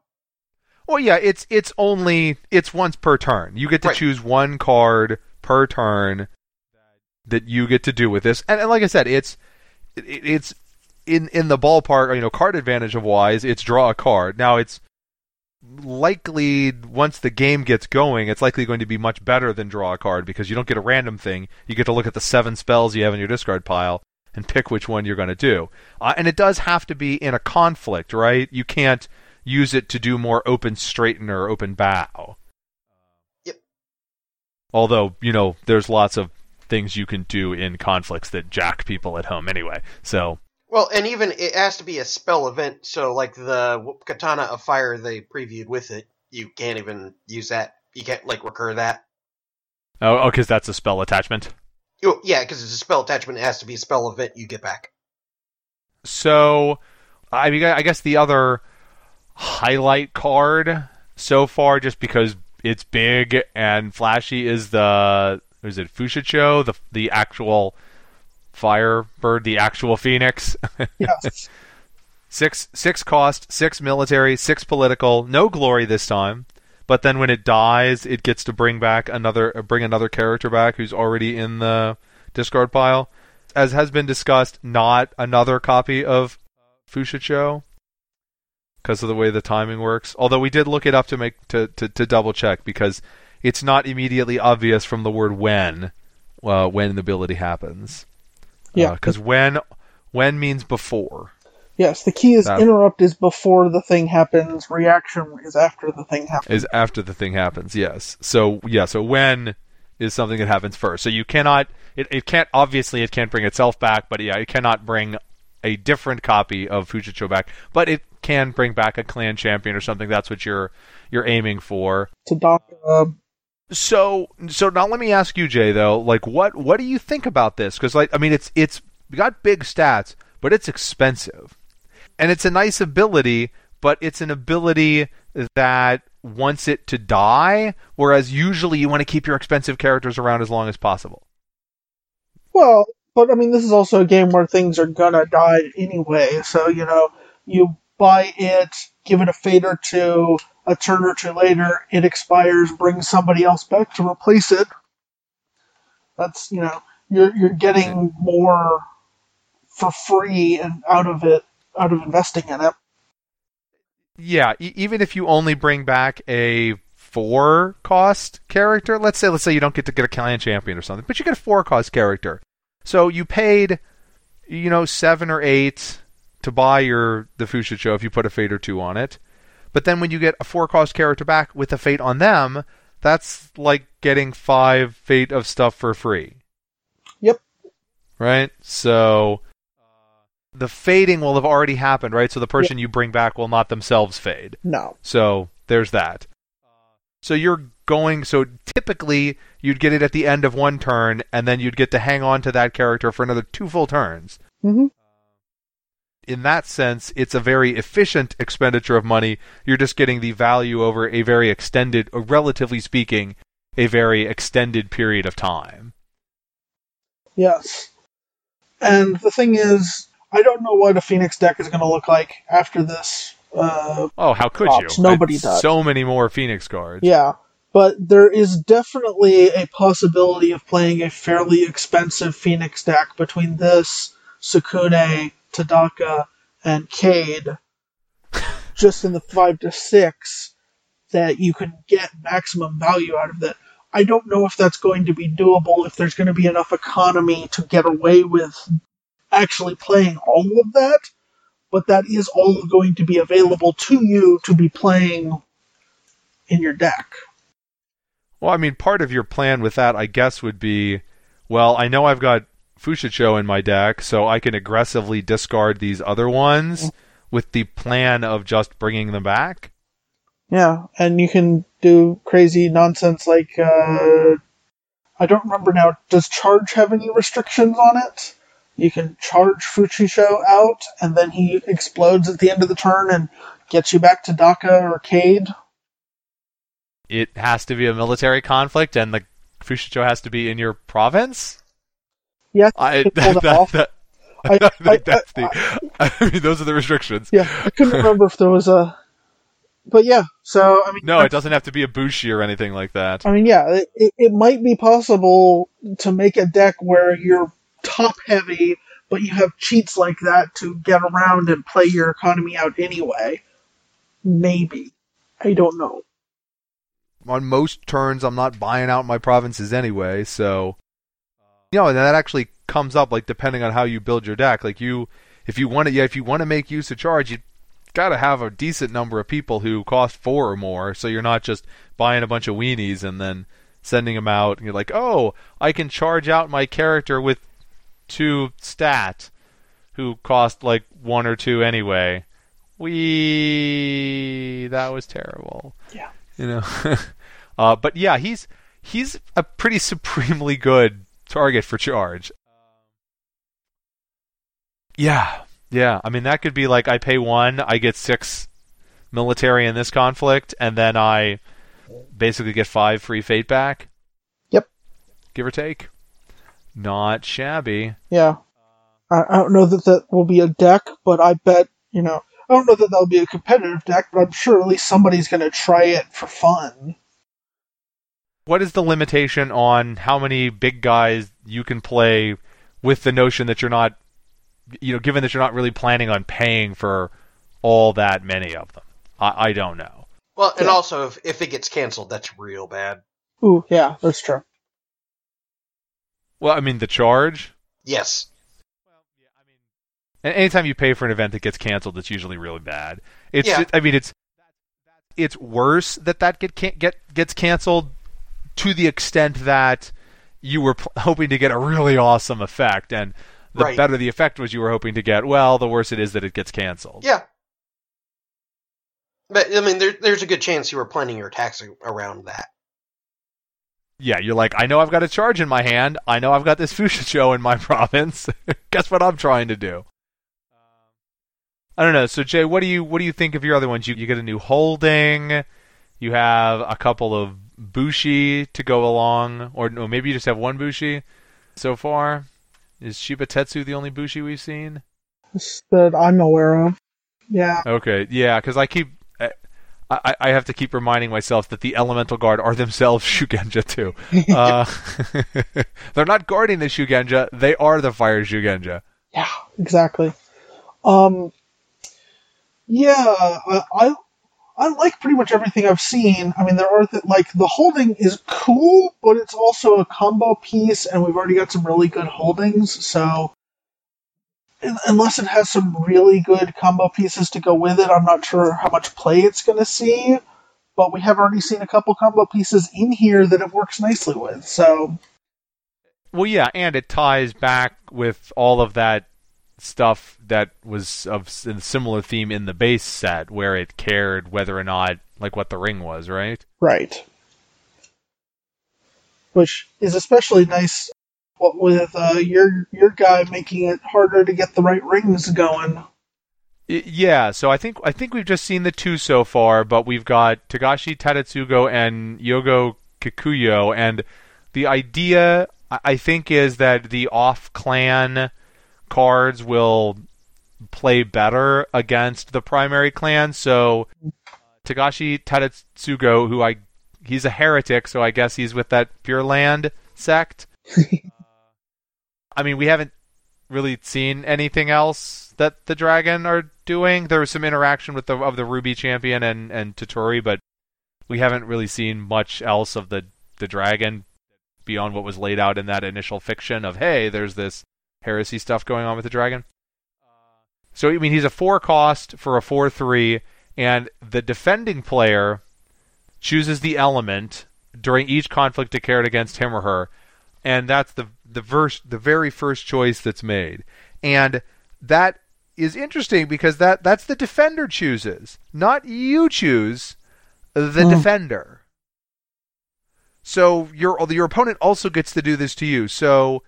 Well, yeah, it's it's only it's once per turn. You get to Right. choose one card per turn that you get to do with this. And, and like I said, it's it, it's in in the ballpark, you know, card advantage of wise, it's draw a card. Now it's likely once the game gets going, it's likely going to be much better than draw a card because you don't get a random thing. You get to look at the seven spells you have in your discard pile and pick which one you're going to do. Uh, and it does have to be in a conflict, right? You can't use it to do more open straighten or open bow. Yep. Although, you know, there's lots of things you can do in conflicts that jack people at home anyway. So, well, and even it has to be a spell event. So like the Katana of Fire they previewed with it, you can't even use that. You can't like recur that. oh, oh because that's a spell attachment. Oh, yeah, because it's a spell attachment. It has to be a spell event you get back. So, I mean, I guess the other highlight card so far, just because it's big and flashy, is the is it Fushicho, the the actual Firebird, the actual Phoenix. (laughs) Yes. six six cost, six military, six political, no glory this time. But then when it dies, it gets to bring back another uh, bring another character back who's already in the discard pile. As has been discussed, not another copy of Fushicho because of the way the timing works. Although we did look it up to make to, to, to double check because it's not immediately obvious from the word when uh, when the ability happens. Yeah. because when when means before. Yes, the key is That- interrupt is before the thing happens, reaction is after the thing happens. is after the thing happens. Yes. So yeah. So when is something that happens first. So you cannot. It, it can't. Obviously, it can't bring itself back. But yeah, it cannot bring a different copy of Fushicho back. But it can bring back a clan champion or something. That's what you're you're aiming for. Tadaka. So so now let me ask you, Jay. Though, like, what what do you think about this? Because like, I mean, it's it's got big stats, but it's expensive, and it's a nice ability, but it's an ability that wants it to die. Whereas usually you want to keep your expensive characters around as long as possible. Well, but I mean, this is also a game where things are gonna die anyway, so, you know, you buy it, give it a fade or two, a turn or two later, it expires, bring somebody else back to replace it. That's, you know, you're, you're getting more for free and out of it, out of investing in it. Yeah, e- even if you only bring back a four cost character, let's say let's say you don't get to get a clan champion or something, but you get a four cost character. So you paid you know 7 or 8 to buy your the Fushicho if you put a fate or two on it. But then when you get a four cost character back with a fate on them, that's like getting 5 fate of stuff for free. Yep. right? So the fading will have already happened, right? So the person you bring back will not themselves fade. No. So there's that. So you're going. So typically you'd get it at the end of one turn, and then you'd get to hang on to that character for another two full turns. hmm In that sense, it's a very efficient expenditure of money. You're just getting the value over a very extended, or relatively speaking, a very extended period of time. Yes. And the thing is, I don't know what a Phoenix deck is going to look like after this. Uh, Oh, how could Props. you? Nobody I- does. So many more Phoenix cards. yeah. But there is definitely a possibility of playing a fairly expensive Phoenix deck between this, Tsukune, Tadaka, and Kaede. just in the 5 to 6 that you can get maximum value out of that. I don't know if that's going to be doable, if there's going to be enough economy to get away with actually playing all of that, but that is all going to be available to you to be playing in your deck. Well, I mean, part of your plan with that, I guess, would be, well, I know I've got Fushicho in my deck, so I can aggressively discard these other ones with the plan of just bringing them back. Yeah, and you can do crazy nonsense like uh, I don't remember now. Does charge have any restrictions on it? You can charge Fushicho out, and then he explodes at the end of the turn and gets you back Tadaka or Kaede. It has to be a military conflict, and the Fushicho has to be in your province. Yeah, I (laughs) that, that off. that- I- (laughs) I think I- that's the. (laughs) I mean, those are the restrictions. Yeah, I couldn't remember if there was a. But yeah, so I mean, No, it doesn't have to be a Bushi or anything like that. I mean, yeah, it, it might be possible to make a deck where you're top heavy, but you have cheats like that to get around and play your economy out anyway. Maybe. I don't know. on most turns I'm not buying out my provinces anyway, so you know, and that actually comes up like depending on how you build your deck. Like you if you want to yeah, if you want to make use of charge, you got to have a decent number of people who cost 4 or more, so you're not just buying a bunch of weenies and then sending them out and you're like, "Oh, I can charge out my character with two stat who cost like 1 or 2 anyway." We that was terrible Yeah. you know. (laughs) uh, but yeah, he's he's a pretty supremely good target for charge. Yeah, yeah. I mean, that could be like I pay one, I get six military in this conflict, and then I basically get five free fate back. Yep. Give or take. Not shabby. Yeah. I, I don't know that that will be a deck, but I bet, you know, I don't know that that'll be a competitive deck, but I'm sure at least somebody's going to try it for fun. What is the limitation on how many big guys you can play with the notion that you're not, you know, given that you're not really planning on paying for all that many of them? I, I don't know. Well, and Yeah. also if, if it gets canceled, that's real bad. Ooh, yeah, that's true. Well, I mean, the charge. Yes. Well, yeah, I mean, and anytime you pay for an event that gets canceled, it's usually really bad. It's, Yeah. I mean, it's it's worse that that get get gets canceled to the extent that you were pl- hoping to get a really awesome effect, and the Right. better the effect was you were hoping to get, well, the worse it is that it gets canceled. Yeah. But I mean, there, there's a good chance you were planning your attacks around that. Yeah, you're like, I know I've got a charge in my hand. I know I've got this Fushicho in my (laughs) province. (laughs) Guess what I'm trying to do? I don't know. So Jay, what do you what do you think of your other ones? You you get a new holding. You have a couple of Bushi to go along, or no, maybe you just have one Bushi so far. Is Shiba Tetsu the only Bushi we've seen? That I'm aware of. Yeah. Okay, yeah, because I keep. I, I, I have to keep reminding myself that the Elemental Guard are themselves (laughs) Shugenja too. (laughs) Uh, (laughs) they're not guarding the Shugenja; they are the Fire Shugenja. Yeah, exactly. Um, yeah, I, I I like pretty much everything I've seen. I mean, there are th- like the holding is cool, but it's also a combo piece, and we've already got some really good holdings. So, un- unless it has some really good combo pieces to go with it, I'm not sure how much play it's going to see. But we have already seen a couple combo pieces in here that it works nicely with. So, Well, yeah, and it ties back with all of that stuff that was of a similar theme in the base set, where it cared whether or not, like, what the ring was, right? Right. Which is especially nice with uh, your your guy making it harder to get the right rings going. Yeah, so I think I think we've just seen the two so far, but we've got Togashi Tadakatsu and Yogo Kikuyo, and the idea I think is that the off clan cards will play better against the primary clan. So uh, Togashi Tadakatsu, who I he's a heretic, so I guess he's with that Pure Land sect. (laughs) Uh, I mean, we haven't really seen anything else that the Dragon are doing. There was some interaction with the of the Ruby champion and and Toturi, but we haven't really seen much else of the the Dragon beyond what was laid out in that initial fiction of hey, there's this heresy stuff going on with the Dragon. So I mean, he's a four cost for a four three, and the defending player chooses the element during each conflict declared against him or her, and that's the the verse the very first choice that's made, and that is interesting because that that's the defender chooses, not you choose the mm. defender. So your your opponent also gets to do this to you. So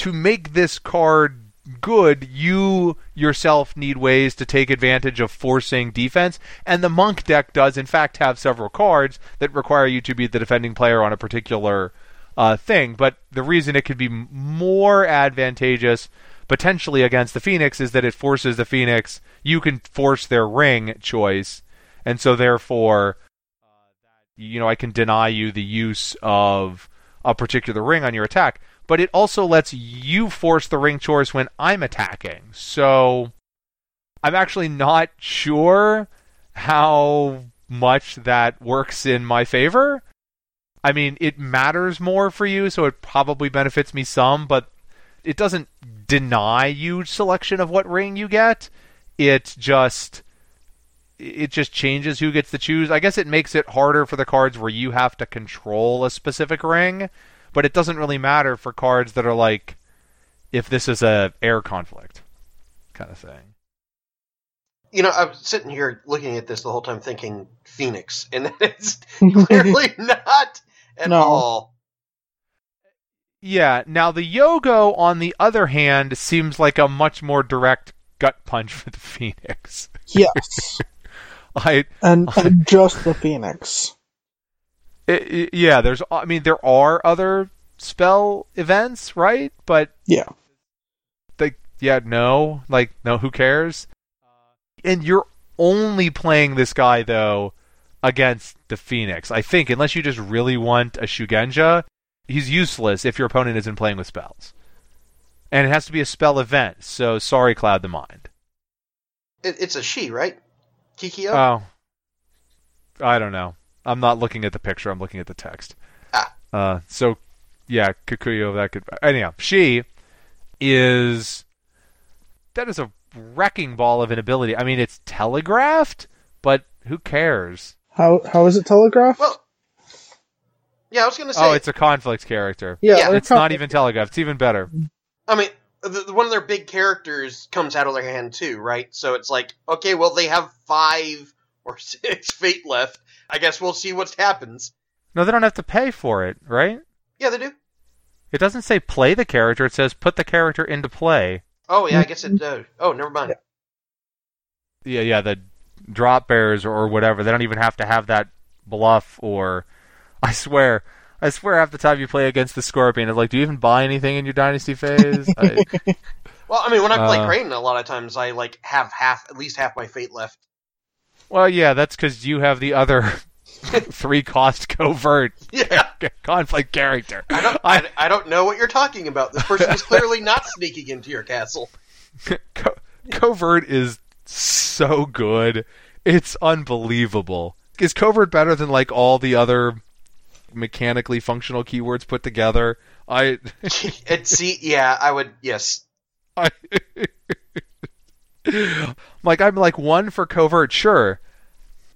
to make this card good, you yourself need ways to take advantage of forcing defense. And the monk deck does, in fact, have several cards that require you to be the defending player on a particular uh, thing. But the reason it could be more advantageous potentially against the Phoenix is that it forces the Phoenix. You can force their ring choice, and so therefore, you know, I can deny you the use of a particular ring on your attack. But it also lets you force the ring choice when I'm attacking. So I'm actually not sure how much that works in my favor. I mean, it matters more for you, so it probably benefits me some, but it doesn't deny you selection of what ring you get. It just it just changes who gets to choose. I guess it makes it harder for the cards where you have to control a specific ring, but it doesn't really matter for cards that are like if this is a air conflict kind of thing. You know, I'm sitting here looking at this the whole time thinking Phoenix, and (laughs) it's (laughs) clearly not at no. all. Yeah. Now the Yogo, on the other hand, seems like a much more direct gut punch for the (laughs) Phoenix. Yes. I and, I, and just the Phoenix. It, it, yeah, there's. I mean, there are other spell events, right? But yeah, like yeah, no, like no, who cares? And you're only playing this guy though against the Phoenix. I think unless you just really want a Shugenja, he's useless if your opponent isn't playing with spells. And it has to be a spell event, so sorry, Cloud the Mind. It, it's a she, right? Kikyo? Oh. I don't know. I'm not looking at the picture, I'm looking at the text. Ah. Uh, so, yeah, Kikuyo, that could. Anyhow, she is. That is a wrecking ball of an ability. I mean, it's telegraphed, but who cares? How how is it telegraphed? Well, yeah, I was gonna say. Oh, it's a conflict character. Yeah, yeah. it's not even telegraphed. It's even better. I mean, the, the, one of their big characters comes out of their hand too, right? So it's like, okay, well, they have five or (laughs) six feet left. I guess we'll see what happens. No, they don't have to pay for it, right? Yeah, they do. It doesn't say play the character. It says put the character into play. Oh yeah, I guess it does. Oh, never mind. Yeah, yeah. The drop bears or whatever. They don't even have to have that bluff or. (laughs) I swear, I swear, half the time you play against the Scorpion, it's like, do you even buy anything in your Dynasty phase? (laughs) I, well, I mean, when I play uh, Crane, a lot of times I like have half, at least half my fate left. Well, yeah, that's because you have the other (laughs) three cost covert (laughs) yeah. conflict character. I don't, I, I, don't know what you're talking about. This person is clearly not sneaking into your castle. (laughs) Co- covert is so good. It's unbelievable. Is covert better than like all the other mechanically functional keywords put together? I it see yeah, I would yes. I like I'm like one for covert, sure.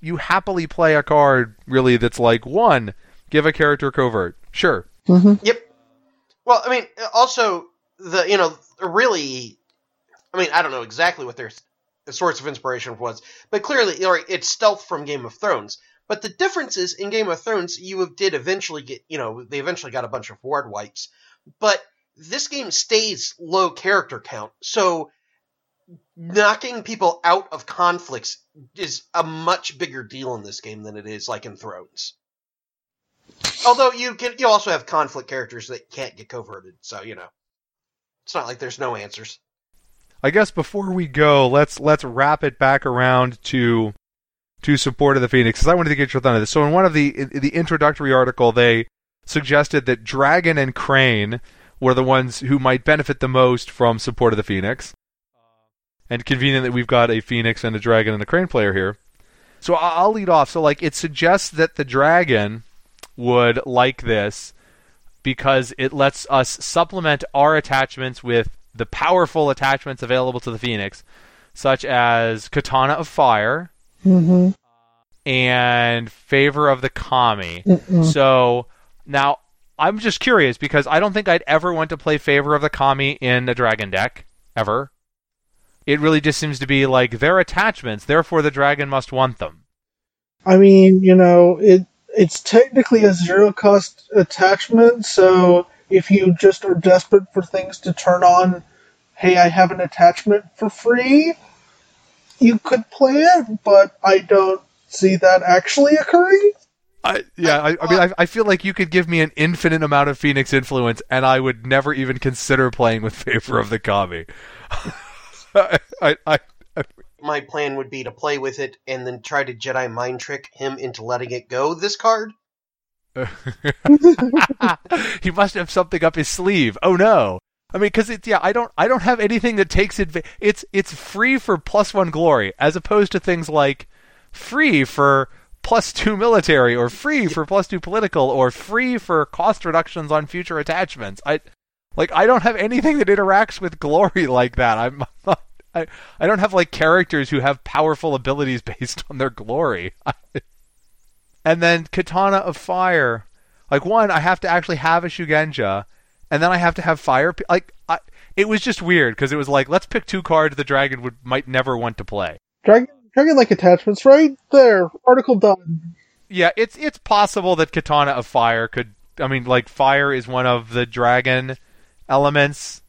You happily play a card really that's like one, give a character covert. Sure. Mm-hmm. Yep. Well, I mean, also the you know really, I mean, I don't know exactly what their source of inspiration was, but clearly, you know, it's stealth from Game of Thrones. But the difference is in Game of Thrones, you did eventually get, you know, they eventually got a bunch of ward wipes, but this game stays low character count, so knocking people out of conflicts is a much bigger deal in this game than it is like in Thrones. Although you can, you also have conflict characters that can't get coverted, so you know, it's not like there's no answers. I guess before we go, let's let's wrap it back around to to support of the Phoenix because I wanted to get your thought on this. So in one of the in the introductory article, they suggested that Dragon and Crane were the ones who might benefit the most from support of the Phoenix. And convenient that we've got a Phoenix and a Dragon and a Crane player here. So I'll lead off. So like it suggests that the Dragon would like this because it lets us supplement our attachments with the powerful attachments available to the Phoenix, such as Katana of Fire Mm-hmm. and Favor of the Kami. Mm-mm. So now I'm just curious because I don't think I'd ever want to play Favor of the Kami in a dragon deck ever. It really just seems to be like their attachments, therefore the dragon must want them. I mean, you know, it it's technically a zero cost attachment, so if you just are desperate for things to turn on, hey, I have an attachment for free, you could play it, but I don't see that actually occurring. I, yeah, I, I mean, I, I feel like you could give me an infinite amount of Phoenix influence, and I would never even consider playing with Favor of the Kami. (laughs) I, I, I, My plan would be to play with it and then try to Jedi mind trick him into letting it go. This card. (laughs) (laughs) he must have something up his sleeve. Oh no! I mean, because it's yeah, I don't, I don't have anything that takes advantage. It's it's free for plus one glory, as opposed to things like free for plus two military, or free for plus two political, or free for cost reductions on future attachments. I like I don't have anything that interacts with glory (laughs) like that. I'm not, I I don't have like characters who have powerful abilities (laughs) based on their glory. (laughs) and then Katana of Fire. Like one, I have to actually have a Shugenja, and then I have to have fire. Like I, it was just weird because it was like let's pick two cards the dragon would might never want to play. Dragon Dragon like attachments right there. Article done. Yeah, it's it's possible that Katana of Fire could. I mean, like fire is one of the dragon elements,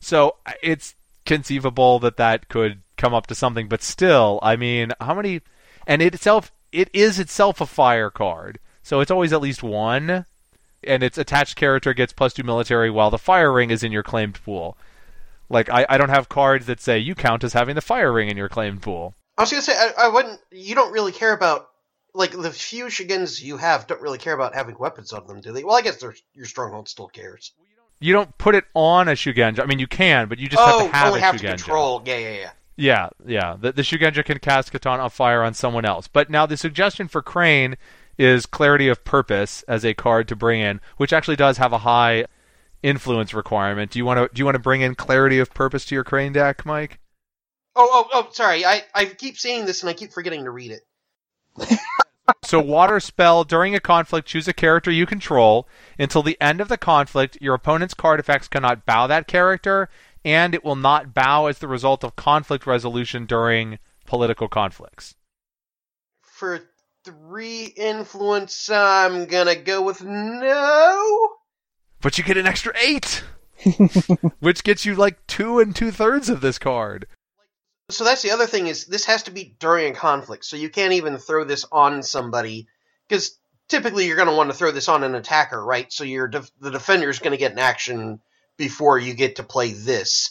so it's conceivable that that could come up to something. But still, I mean, how many? And it itself, it is itself a fire card, so it's always at least one. And its attached character gets plus two military, while the fire ring is in your claimed pool. Like I, I don't have cards that say you count as having the fire ring in your claimed pool. I was gonna say I, I wouldn't. You don't really care about like the few Shigens you have. Don't really care about having weapons on them, do they? Well, I guess your stronghold still cares. You don't put it on a Shugenja. I mean, you can, but you just oh, have to oh, have only a have Shugenja. to control. Yeah, yeah, yeah. Yeah, yeah. The, the Shugenja can cast Katana of Fire on someone else. But now the suggestion for Crane is Clarity of Purpose as a card to bring in, which actually does have a high influence requirement. Do you want to do you want to bring in Clarity of Purpose to your Crane deck, Mike? Oh, oh, oh. Sorry, I I keep saying this and I keep forgetting to read it. (laughs) So water spell during a conflict, choose a character you control. Until the end of the conflict, your opponent's card effects cannot bow that character, and it will not bow as the result of conflict resolution during political conflicts. For three influence, I'm gonna go with no. But you get an extra eight, (laughs) which gets you like two and two thirds of this card. So that's the other thing is this has to be during a conflict, so you can't even throw this on somebody because typically you're going to want to throw this on an attacker, right? So your def- the defender is going to get an action before you get to play this.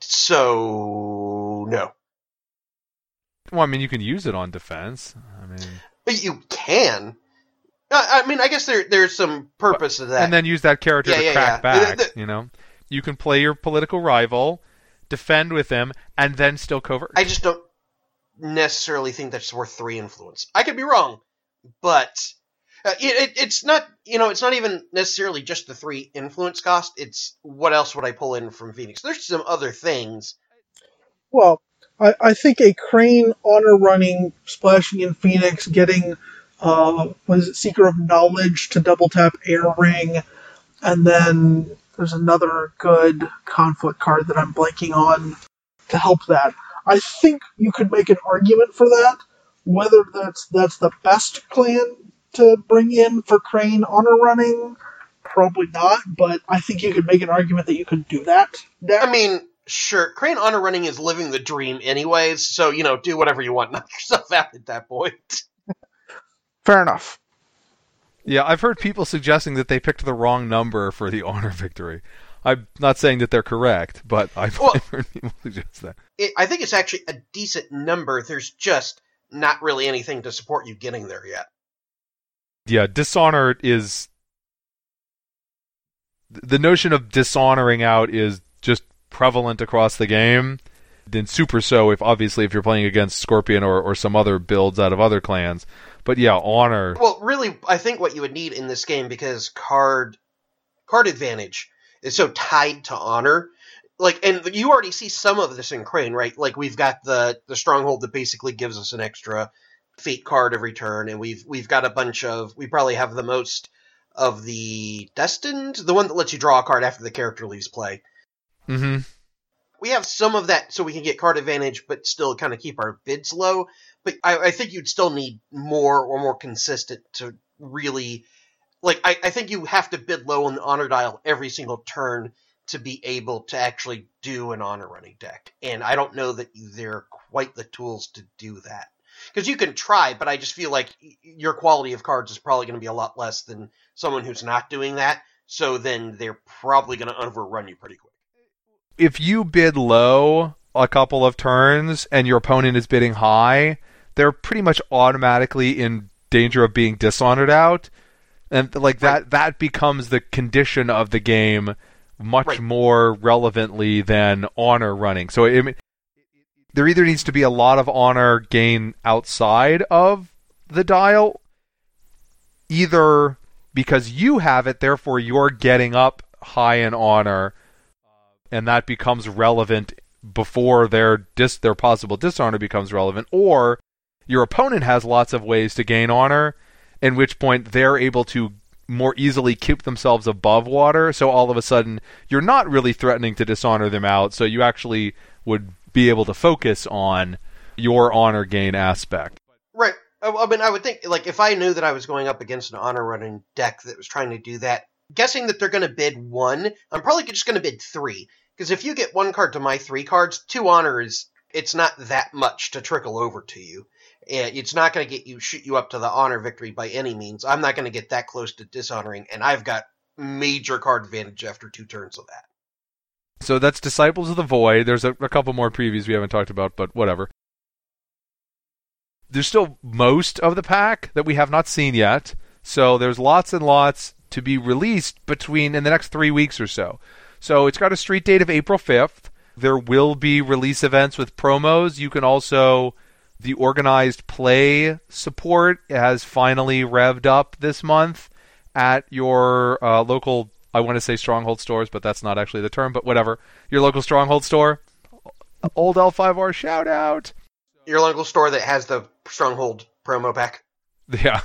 So no, Well, I mean, you can use it on defense. I mean, but you can. I, mean, I guess there there's some purpose to that. and then use that character Yeah, to yeah, crack yeah. back. The- the- you know, you can play your political rival, defend with him, and then still covert. I just don't necessarily think that's worth three influence. I could be wrong, but uh, it, it, it's not. You know, it's not even necessarily just the three influence cost. It's what else would I pull in from Phoenix? There's some other things. Well, I, I think a crane honor running, splashing in Phoenix, getting uh, was it Seeker of Knowledge to double tap Air Ring, and then there's another good conflict card that I'm blanking on to help that. I think you could make an argument for that. Whether that's that's the best plan to bring in for Crane honor running, probably not. But I think you could make an argument that you could do that. I mean, sure, Crane honor running is living the dream, anyways. So you know, do whatever you want, (laughs) knock yourself out at that point. fair enough. Yeah, I've heard people suggesting that they picked the wrong number for the (laughs) honor victory. I'm not saying that they're correct, but I've, Well- (laughs) heard people suggest that. It, I think it's actually a decent number. There's just not really anything to support you getting there yet. Yeah, dishonor is the notion of dishonoring out is just prevalent across the game. Then super so if obviously if you're playing against Scorpion or, or some other builds out of other clans. But yeah, honor Well, really, I think what you would need in this game because card card advantage is so tied to honor. Like, and you already see some of this in Crane, right? Like, we've got the the stronghold that basically gives us an extra fate card every turn, and we've we've got a bunch of. We probably have the most of the destined, the one that lets you draw a card after the character leaves play. Mm-hmm. we have some of that so we can get card advantage, but still kind of keep our bids low. But I, I think you'd still need more or more consistent to really, like, I, I think you have to bid low on the honor dial every single turn to be able to actually do an honor running deck. And I don't know that there are quite the tools to do that. Because you can try, but I just feel like your quality of cards is probably going to be a lot less than someone who's not doing that. So then they're probably going to overrun you pretty quick. if you bid low a couple of turns and your opponent is bidding high, they're pretty much automatically in danger of being dishonored out. And like that that becomes the condition of the game much Right. more relevantly than honor running. So I mean, there either needs to be a lot of honor gain outside of the dial either because you have it therefore you're getting up high in honor and that becomes relevant before their dis- their possible dishonor becomes relevant, or your opponent has lots of ways to gain honor, in which point they're able to more easily keep themselves above water. So all of a sudden, you're not really threatening to dishonor them out. So you actually would be able to focus on your honor gain aspect. Right. I, mean, I would think, like, if I knew that I was going up against an honor running deck that was trying to do that, guessing that they're going to bid one, I'm probably just going to bid three. Because if you get one card to my three cards, two honor is, it's not that much to trickle over to you. It's not going to get you, shoot you up to the honor victory by any means. I'm not going to get that close to dishonoring, and I've got major card advantage after two turns of that. So that's Disciples of the Void. There's a, a couple more previews we haven't talked about, but whatever. There's still most of the pack that we have not seen yet. So there's lots and lots to be released between in the next three weeks or so. So it's got a street date of April 5th. There will be release events with promos. You can also the organized play support has finally revved up this month at your uh, local I want to say stronghold stores, but that's not actually the term, but whatever. Your local stronghold store. Old L5R shout out. Your local store that has the Stronghold promo pack. (laughs) Yeah.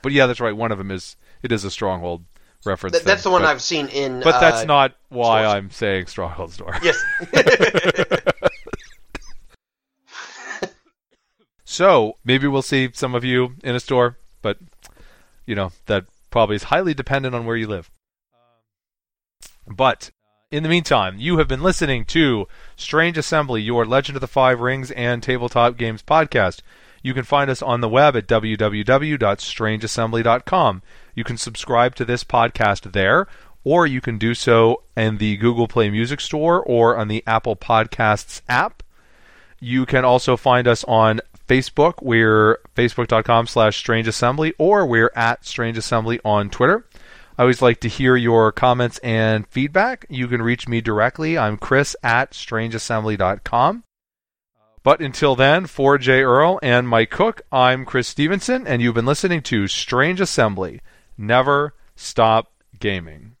but yeah, that's right. One of them is it is a stronghold reference. Th- that's the one but, I've seen in. But that's uh, not why stores. I'm saying stronghold store. Yes. (laughs) (laughs) So maybe we'll see some of you in a store, but you know that probably is highly dependent on where you live. But in the meantime, you have been listening to Strange Assembly, your Legend of the Five Rings and Tabletop Games podcast. You can find us on the web at www.strangeassembly.com. You can subscribe to this podcast there, or you can do so in the Google Play Music Store or on the Apple Podcasts app. You can also find us on Facebook. We're facebook.com slash strange assembly, or we're at strange assembly on Twitter. I always like to hear your comments and feedback. You can reach me directly. I'm Chris at strangeassembly.com. But until then, for Jay Earl and Mike Cook, I'm Chris Stevenson, and you've been listening to Strange Assembly. Never stop gaming.